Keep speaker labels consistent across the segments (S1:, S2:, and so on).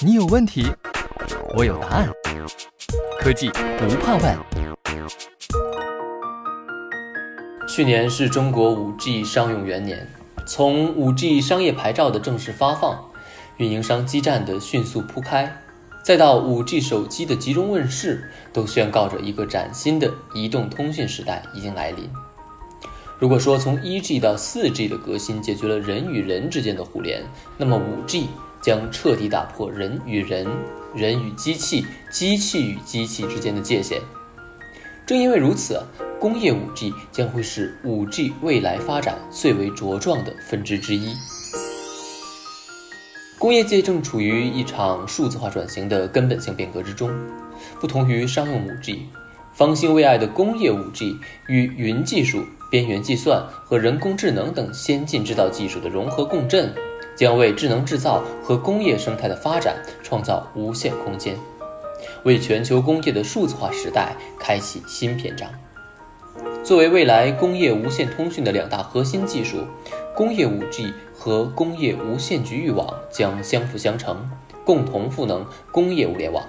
S1: 你有问题，我有答案。科技不怕问。
S2: 去年是中国 5G 商用元年，从 5G 商业牌照的正式发放，运营商基站的迅速铺开，再到 5G 手机的集中问世，都宣告着一个崭新的移动通讯时代已经来临。如果说从 1G 到 4G 的革新解决了人与人之间的互联，那么 5G 将彻底打破人与人、人与机器、机器与机器之间的界限。正因为如此，工业 5G 将会是 5G 未来发展最为茁壮的分支之一。工业界正处于一场数字化转型的根本性变革之中，不同于商用 5G。方兴未艾的工业 5G 与云技术、边缘计算和人工智能等先进制造技术的融合共振，将为智能制造和工业生态的发展创造无限空间，为全球工业的数字化时代开启新篇章。作为未来工业无线通讯的两大核心技术，工业 5G 和工业无线局域网将相辅相成，共同赋能工业物联网。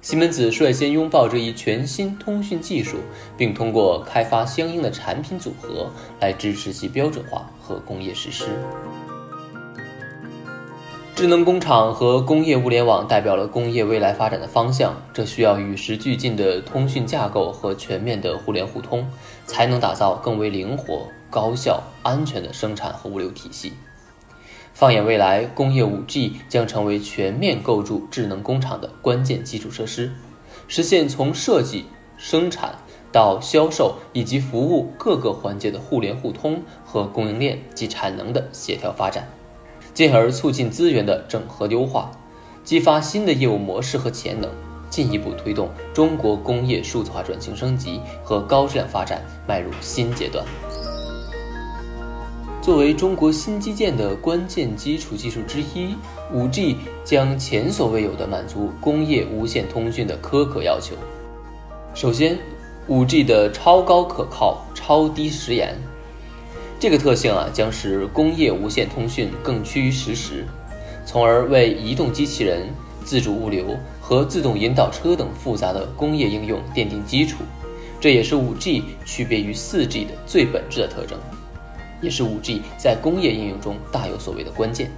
S2: 西门子率先拥抱这一全新通讯技术，并通过开发相应的产品组合来支持其标准化和工业实施。智能工厂和工业物联网代表了工业未来发展的方向，这需要与时俱进的通讯架构和全面的互联互通，才能打造更为灵活、高效、安全的生产和物流体系。放眼未来，工业 5G 将成为全面构筑智能工厂的关键基础设施，实现从设计、生产到销售以及服务各个环节的互联互通和供应链及产能的协调发展，进而促进资源的整合优化，激发新的业务模式和潜能，进一步推动中国工业数字化转型升级和高质量发展迈入新阶段。作为中国新基建的关键基础技术之一，5G 将前所未有的满足工业无线通讯的苛刻要求。首先，5G 的超高可靠、超低时延，这个特性啊，将使工业无线通讯更趋于实时，从而为移动机器人、自主物流和自动引导车等复杂的工业应用奠定基础。这也是 5G 区别于 4G 的最本质的特征。也是 5G 在工业应用中大有所为的关键。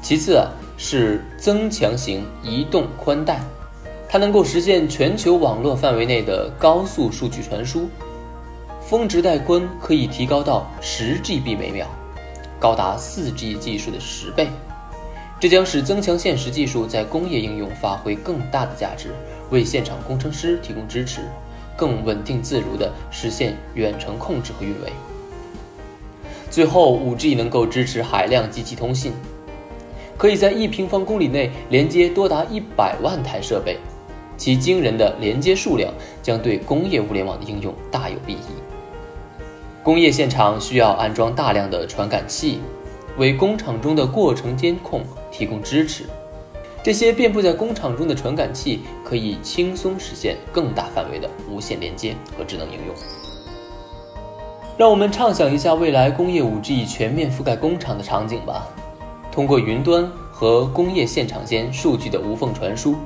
S2: 其次啊，是增强型移动宽带，它能够实现全球网络范围内的高速数据传输，峰值带宽可以提高到十 GB 每秒，高达 4G 技术的十倍。这将使增强现实技术在工业应用发挥更大的价值，为现场工程师提供支持，更稳定自如地实现远程控制和运维。最后，5G 能够支持海量机器通信，可以在一平方公里内连接多达一百万台设备，其惊人的连接数量将对工业物联网的应用大有裨益。工业现场需要安装大量的传感器，为工厂中的过程监控提供支持。这些遍布在工厂中的传感器可以轻松实现更大范围的无线连接和智能应用。让我们畅想一下未来工业 5G 全面覆盖工厂的场景吧。通过云端和工业现场间数据的无缝传输，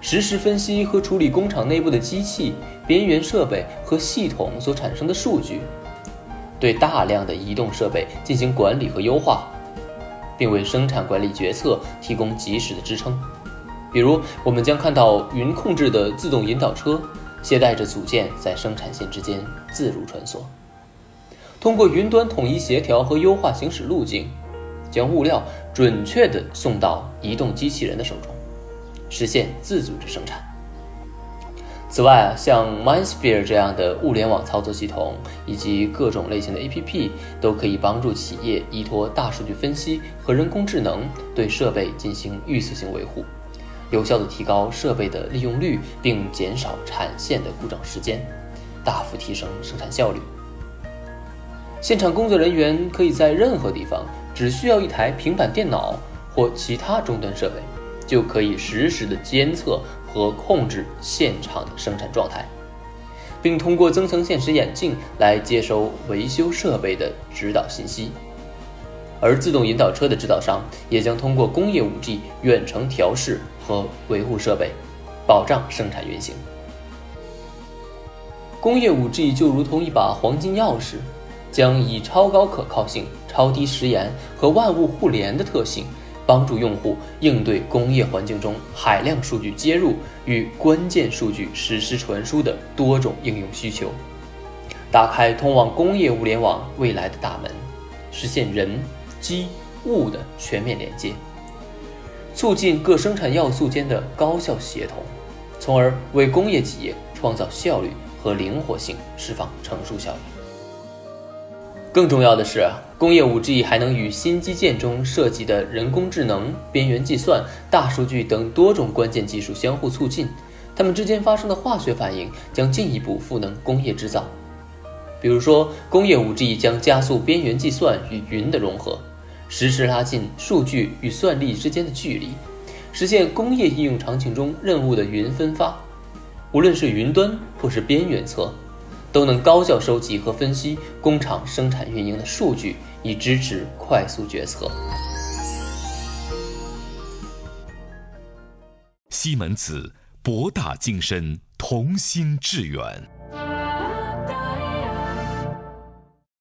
S2: 实时分析和处理工厂内部的机器、边缘设备和系统所产生的数据，对大量的移动设备进行管理和优化，并为生产管理决策提供及时的支撑。比如，我们将看到云控制的自动引导车，携带着组件在生产线之间自如穿梭。通过云端统一协调和优化行驶路径，将物料准确地送到移动机器人的手中，实现自组织生产。此外，像 MindSphere 这样的物联网操作系统以及各种类型的 APP，都可以帮助企业依托大数据分析和人工智能对设备进行预测性维护，有效地提高设备的利用率，并减少产线的故障时间，大幅提升生产效率。现场工作人员可以在任何地方，只需要一台平板电脑或其他终端设备，就可以实时的监测和控制现场的生产状态，并通过增强现实眼镜来接收维修设备的指导信息。而自动引导车的制造商也将通过工业 5G 远程调试和维护设备，保障生产运行。工业 5G 就如同一把黄金钥匙，将以超高可靠性、超低时延和万物互联的特性，帮助用户应对工业环境中海量数据接入与关键数据实时传输的多种应用需求，打开通往工业物联网未来的大门，实现人。机物的全面连接，促进各生产要素间的高效协同，从而为工业企业创造效率和灵活性，释放成熟效应。更重要的是，工业 5G 还能与新基建中涉及的人工智能、边缘计算、大数据等多种关键技术相互促进，它们之间发生的化学反应将进一步赋能工业制造。比如说，工业 5G 将加速边缘计算与云的融合。实时拉近数据与算力之间的距离，实现工业应用场景中任务的云分发。无论是云端或是边缘侧，都能高效收集和分析工厂生产运营的数据，以支持快速决策。
S3: 西门子，博大精深，同心致远。